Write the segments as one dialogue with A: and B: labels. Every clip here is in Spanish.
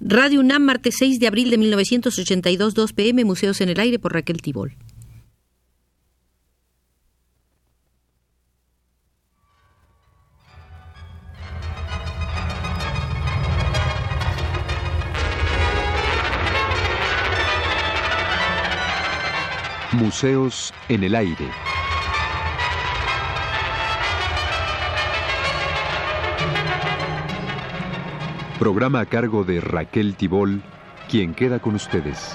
A: Radio UNAM, martes 6 de abril de 1982, 2 pm, Museos en el Aire por Raquel Tibol.
B: Museos en el Aire. Programa a cargo de Raquel Tibol, quien queda con ustedes.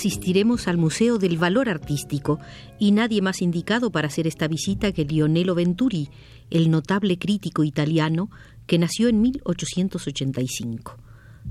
A: Asistiremos al Museo del Valor Artístico y nadie más indicado para hacer esta visita que Lionello Venturi, el notable crítico italiano que nació en 1885.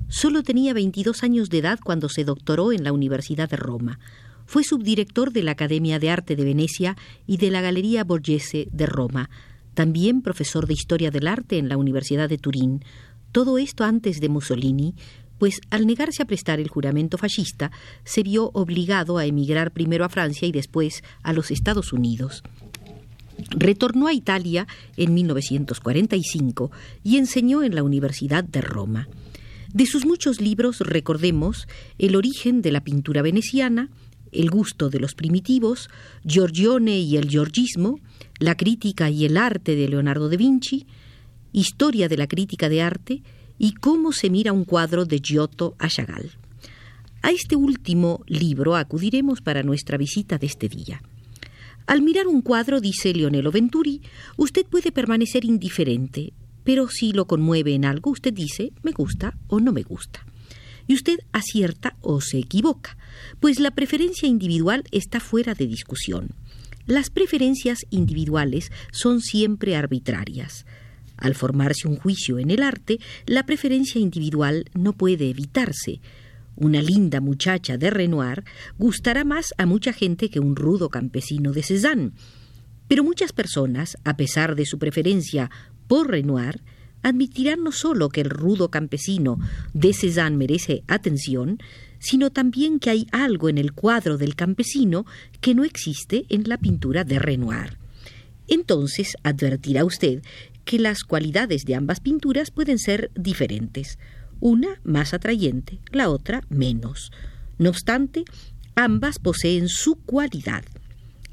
A: Solo tenía 22 años de edad cuando se doctoró en la Universidad de Roma. Fue subdirector de la Academia de Arte de Venecia y de la Galería Borghese de Roma. También profesor de Historia del Arte en la Universidad de Turín. Todo esto antes de Mussolini, pues al negarse a prestar el juramento fascista, se vio obligado a emigrar primero a Francia y después a los Estados Unidos. Retornó a Italia en 1945 y enseñó en la Universidad de Roma. De sus muchos libros recordemos El origen de la pintura veneciana, El gusto de los primitivos, Giorgione y el Giorgismo, La crítica y el arte de Leonardo da Vinci, Historia de la crítica de arte y Cómo se mira un cuadro de Giotto a Chagall. A este último libro acudiremos para nuestra visita de este día. Al mirar un cuadro, dice Leonelo Venturi, usted puede permanecer indiferente, pero si lo conmueve en algo, usted dice me gusta o no me gusta. Y usted acierta o se equivoca, pues la preferencia individual está fuera de discusión. Las preferencias individuales son siempre arbitrarias. Al formarse un juicio en el arte, la preferencia individual no puede evitarse, una linda muchacha de Renoir gustará más a mucha gente que un rudo campesino de Cézanne. Pero muchas personas, a pesar de su preferencia por Renoir, admitirán no solo que el rudo campesino de Cézanne merece atención, sino también que hay algo en el cuadro del campesino que no existe en la pintura de Renoir. Entonces advertirá usted que las cualidades de ambas pinturas pueden ser diferentes una más atrayente, la otra menos. No obstante, ambas poseen su cualidad.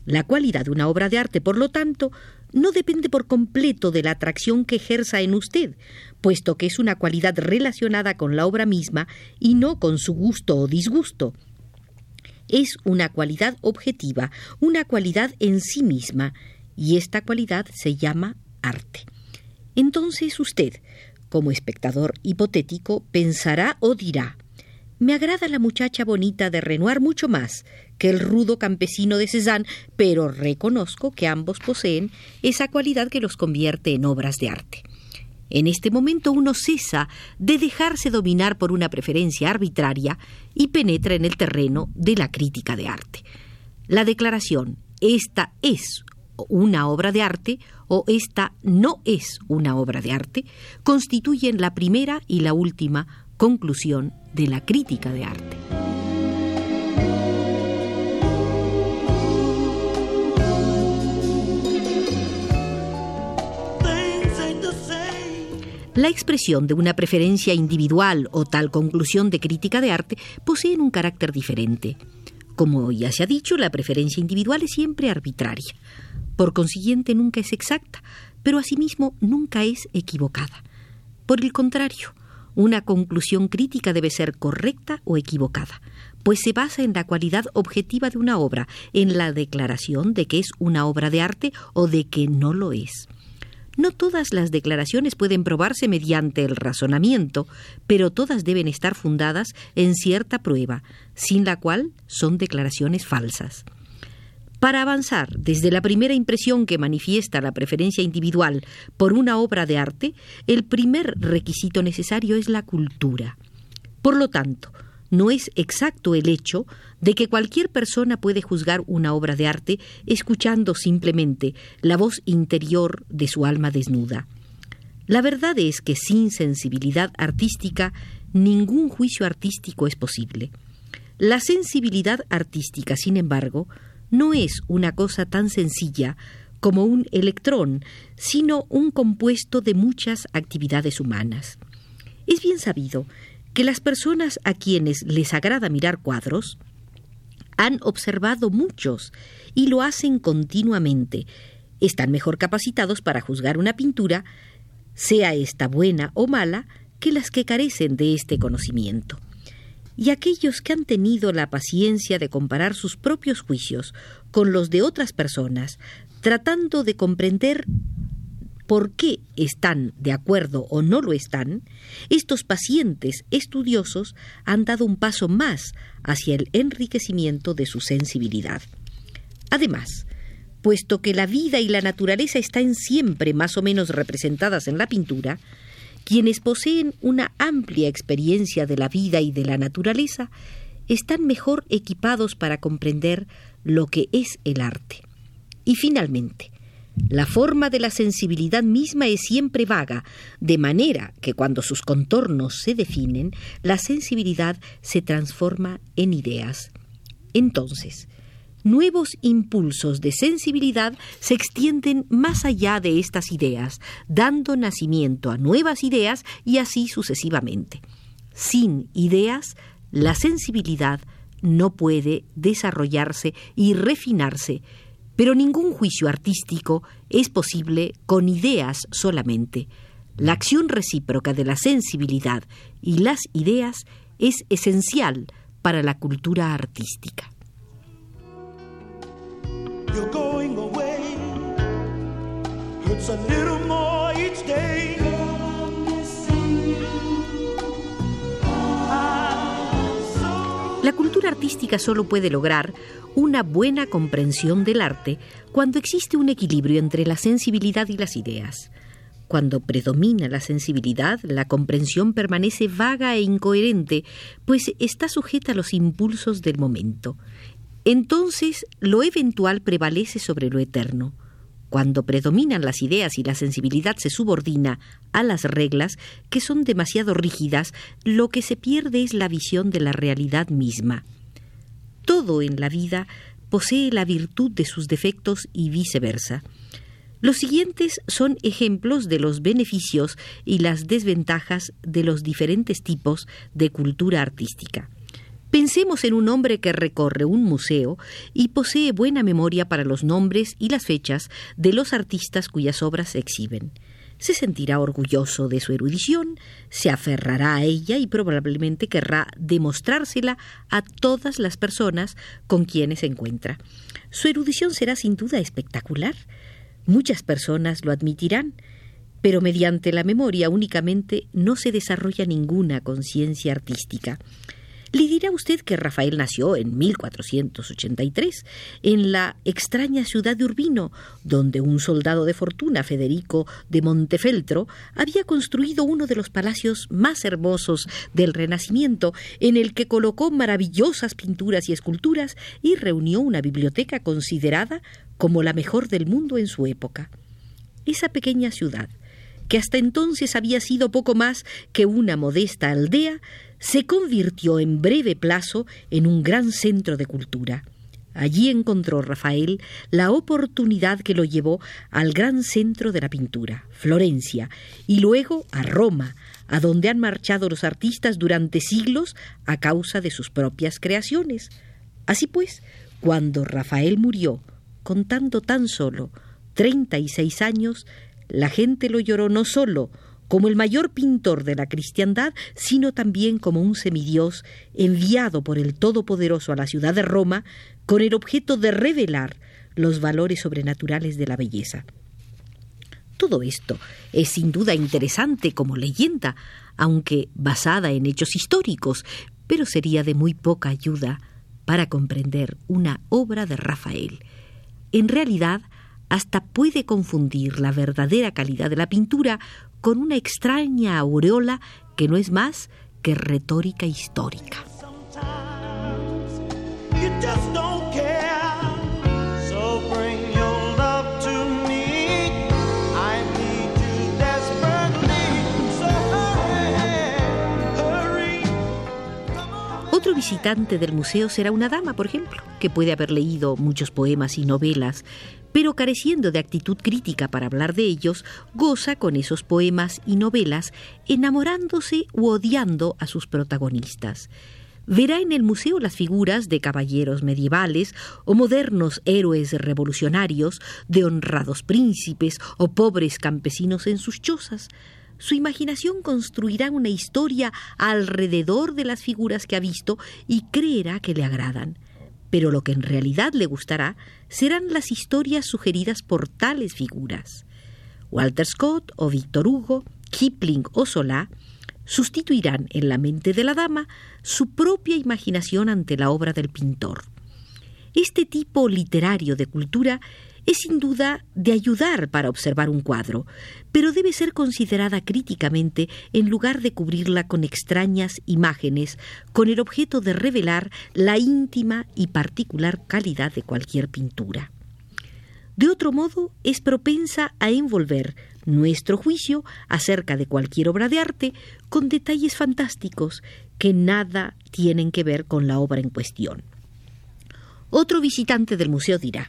A: La cualidad de una obra de arte, por lo tanto, no depende por completo de la atracción que ejerza en usted, puesto que es una cualidad relacionada con la obra misma y no con su gusto o disgusto. Es una cualidad objetiva, una cualidad en sí misma, y esta cualidad se llama arte. Entonces usted, como espectador hipotético, pensará o dirá me agrada la muchacha bonita de Renoir mucho más que el rudo campesino de Cézanne, pero reconozco que ambos poseen esa cualidad que los convierte en obras de arte. En este momento uno cesa de dejarse dominar por una preferencia arbitraria y penetra en el terreno de la crítica de arte. La declaración esta es una obra de arte o esta no es una obra de arte, constituyen la primera y la última conclusión de la crítica de arte. La expresión de una preferencia individual o tal conclusión de crítica de arte poseen un carácter diferente. Como ya se ha dicho, la preferencia individual es siempre arbitraria. Por consiguiente, nunca es exacta, pero asimismo nunca es equivocada. Por el contrario, una conclusión crítica debe ser correcta o equivocada, pues se basa en la cualidad objetiva de una obra, en la declaración de que es una obra de arte o de que no lo es. No todas las declaraciones pueden probarse mediante el razonamiento, pero todas deben estar fundadas en cierta prueba, sin la cual son declaraciones falsas. Para avanzar desde la primera impresión que manifiesta la preferencia individual por una obra de arte, el primer requisito necesario es la cultura. Por lo tanto, no es exacto el hecho de que cualquier persona puede juzgar una obra de arte escuchando simplemente la voz interior de su alma desnuda. La verdad es que sin sensibilidad artística ningún juicio artístico es posible. La sensibilidad artística, sin embargo, no es una cosa tan sencilla como un electrón, sino un compuesto de muchas actividades humanas. Es bien sabido que las personas a quienes les agrada mirar cuadros han observado muchos y lo hacen continuamente. Están mejor capacitados para juzgar una pintura, sea esta buena o mala, que las que carecen de este conocimiento. Y aquellos que han tenido la paciencia de comparar sus propios juicios con los de otras personas, tratando de comprender por qué están de acuerdo o no lo están, estos pacientes estudiosos han dado un paso más hacia el enriquecimiento de su sensibilidad. Además, puesto que la vida y la naturaleza están siempre más o menos representadas en la pintura, quienes poseen una amplia experiencia de la vida y de la naturaleza están mejor equipados para comprender lo que es el arte. Y finalmente, la forma de la sensibilidad misma es siempre vaga, de manera que cuando sus contornos se definen, la sensibilidad se transforma en ideas. Entonces, nuevos impulsos de sensibilidad se extienden más allá de estas ideas, dando nacimiento a nuevas ideas y así sucesivamente. Sin ideas, la sensibilidad no puede desarrollarse y refinarse pero ningún juicio artístico es posible con ideas solamente. La acción recíproca de la sensibilidad y las ideas es esencial para la cultura artística. La cultura artística solo puede lograr una buena comprensión del arte cuando existe un equilibrio entre la sensibilidad y las ideas. Cuando predomina la sensibilidad, la comprensión permanece vaga e incoherente, pues está sujeta a los impulsos del momento. Entonces, lo eventual prevalece sobre lo eterno. Cuando predominan las ideas y la sensibilidad se subordina a las reglas, que son demasiado rígidas, lo que se pierde es la visión de la realidad misma. Todo en la vida posee la virtud de sus defectos y viceversa. Los siguientes son ejemplos de los beneficios y las desventajas de los diferentes tipos de cultura artística. Pensemos en un hombre que recorre un museo y posee buena memoria para los nombres y las fechas de los artistas cuyas obras se exhiben. Se sentirá orgulloso de su erudición, se aferrará a ella y probablemente querrá demostrársela a todas las personas con quienes se encuentra. Su erudición será sin duda espectacular. Muchas personas lo admitirán, pero mediante la memoria únicamente no se desarrolla ninguna conciencia artística. Le dirá usted que Rafael nació en 1483 en la extraña ciudad de Urbino, donde un soldado de fortuna, Federico de Montefeltro, había construido uno de los palacios más hermosos del Renacimiento, en el que colocó maravillosas pinturas y esculturas y reunió una biblioteca considerada como la mejor del mundo en su época. Esa pequeña ciudad, que hasta entonces había sido poco más que una modesta aldea, se convirtió en breve plazo en un gran centro de cultura. Allí encontró Rafael la oportunidad que lo llevó al gran centro de la pintura, Florencia, y luego a Roma, a donde han marchado los artistas durante siglos a causa de sus propias creaciones. Así pues, cuando Rafael murió, contando tan solo treinta y seis años, la gente lo lloró no solo como el mayor pintor de la cristiandad, sino también como un semidios enviado por el Todopoderoso a la ciudad de Roma con el objeto de revelar los valores sobrenaturales de la belleza. Todo esto es sin duda interesante como leyenda, aunque basada en hechos históricos, pero sería de muy poca ayuda para comprender una obra de Rafael. En realidad, hasta puede confundir la verdadera calidad de la pintura con una extraña aureola que no es más que retórica histórica. Visitante del museo será una dama, por ejemplo, que puede haber leído muchos poemas y novelas, pero careciendo de actitud crítica para hablar de ellos, goza con esos poemas y novelas, enamorándose u odiando a sus protagonistas. Verá en el museo las figuras de caballeros medievales o modernos héroes revolucionarios, de honrados príncipes o pobres campesinos en sus chozas. Su imaginación construirá una historia alrededor de las figuras que ha visto y creerá que le agradan. Pero lo que en realidad le gustará serán las historias sugeridas por tales figuras. Walter Scott o Victor Hugo, Kipling o Solá sustituirán en la mente de la dama su propia imaginación ante la obra del pintor. Este tipo literario de cultura es sin duda de ayudar para observar un cuadro, pero debe ser considerada críticamente en lugar de cubrirla con extrañas imágenes con el objeto de revelar la íntima y particular calidad de cualquier pintura. De otro modo, es propensa a envolver nuestro juicio acerca de cualquier obra de arte con detalles fantásticos que nada tienen que ver con la obra en cuestión. Otro visitante del museo dirá,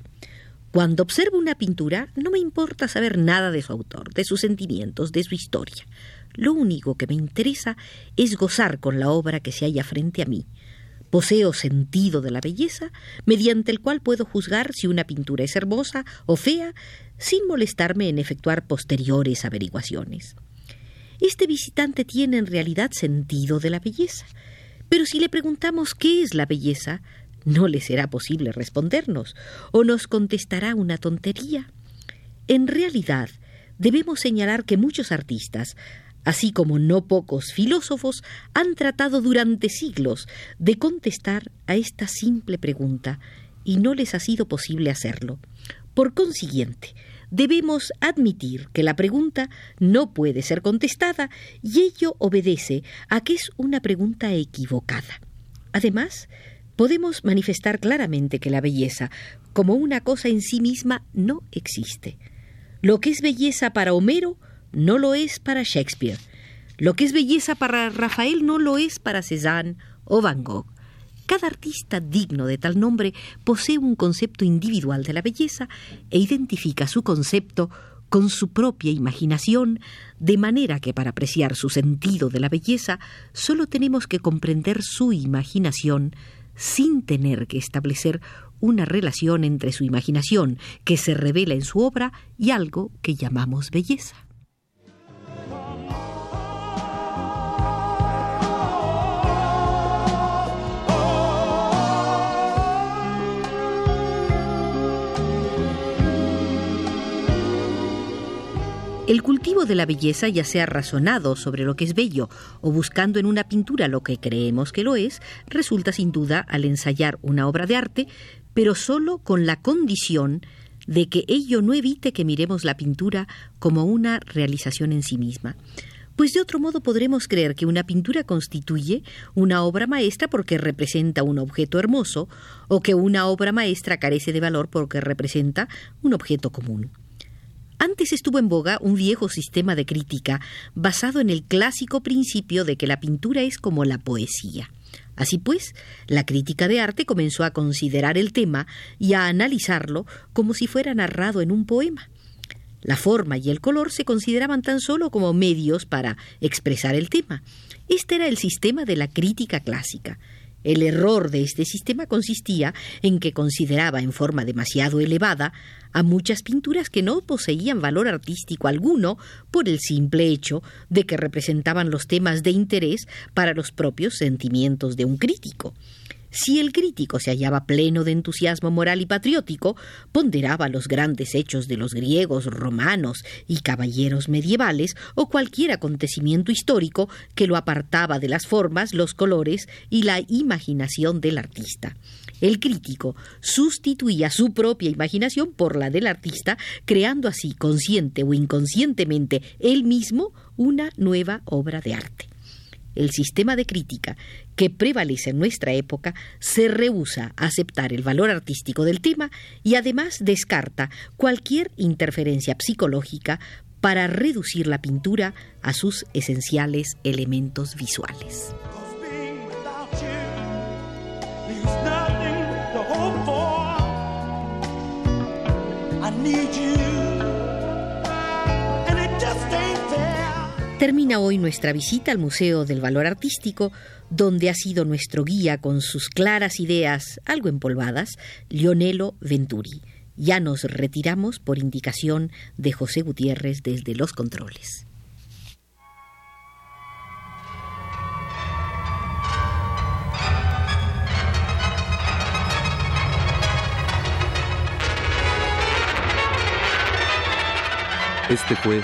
A: cuando observo una pintura, no me importa saber nada de su autor, de sus sentimientos, de su historia. Lo único que me interesa es gozar con la obra que se halla frente a mí. Poseo sentido de la belleza, mediante el cual puedo juzgar si una pintura es hermosa o fea, sin molestarme en efectuar posteriores averiguaciones. Este visitante tiene en realidad sentido de la belleza. Pero si le preguntamos qué es la belleza, no le será posible respondernos, o nos contestará una tontería. En realidad, debemos señalar que muchos artistas, así como no pocos filósofos, han tratado durante siglos de contestar a esta simple pregunta, y no les ha sido posible hacerlo. Por consiguiente, debemos admitir que la pregunta no puede ser contestada y ello obedece a que es una pregunta equivocada. Además, podemos manifestar claramente que la belleza, como una cosa en sí misma, no existe. Lo que es belleza para Homero no lo es para Shakespeare. Lo que es belleza para Rafael no lo es para Cézanne o Van Gogh. Cada artista digno de tal nombre posee un concepto individual de la belleza e identifica su concepto con su propia imaginación, de manera que para apreciar su sentido de la belleza solo tenemos que comprender su imaginación sin tener que establecer una relación entre su imaginación, que se revela en su obra, y algo que llamamos belleza. El cultivo de la belleza, ya sea razonado sobre lo que es bello o buscando en una pintura lo que creemos que lo es, resulta sin duda al ensayar una obra de arte, pero solo con la condición de que ello no evite que miremos la pintura como una realización en sí misma. Pues de otro modo podremos creer que una pintura constituye una obra maestra porque representa un objeto hermoso, o que una obra maestra carece de valor porque representa un objeto común. Antes estuvo en boga un viejo sistema de crítica basado en el clásico principio de que la pintura es como la poesía. Así pues, la crítica de arte comenzó a considerar el tema y a analizarlo como si fuera narrado en un poema. La forma y el color se consideraban tan solo como medios para expresar el tema. Este era el sistema de la crítica clásica. El error de este sistema consistía en que consideraba en forma demasiado elevada a muchas pinturas que no poseían valor artístico alguno por el simple hecho de que representaban los temas de interés para los propios sentimientos de un crítico. Si el crítico se hallaba pleno de entusiasmo moral y patriótico, ponderaba los grandes hechos de los griegos, romanos y caballeros medievales o cualquier acontecimiento histórico que lo apartaba de las formas, los colores y la imaginación del artista. El crítico sustituía su propia imaginación por la del artista, creando así, consciente o inconscientemente, él mismo una nueva obra de arte el sistema de crítica que prevalece en nuestra época se rehúsa a aceptar el valor artístico del tema y además descarta cualquier interferencia psicológica para reducir la pintura a sus esenciales elementos visuales. Termina hoy nuestra visita al Museo del Valor Artístico, donde ha sido nuestro guía con sus claras ideas, algo empolvadas, Lionelo Venturi. Ya nos retiramos por indicación de José Gutiérrez desde los controles.
B: Este fue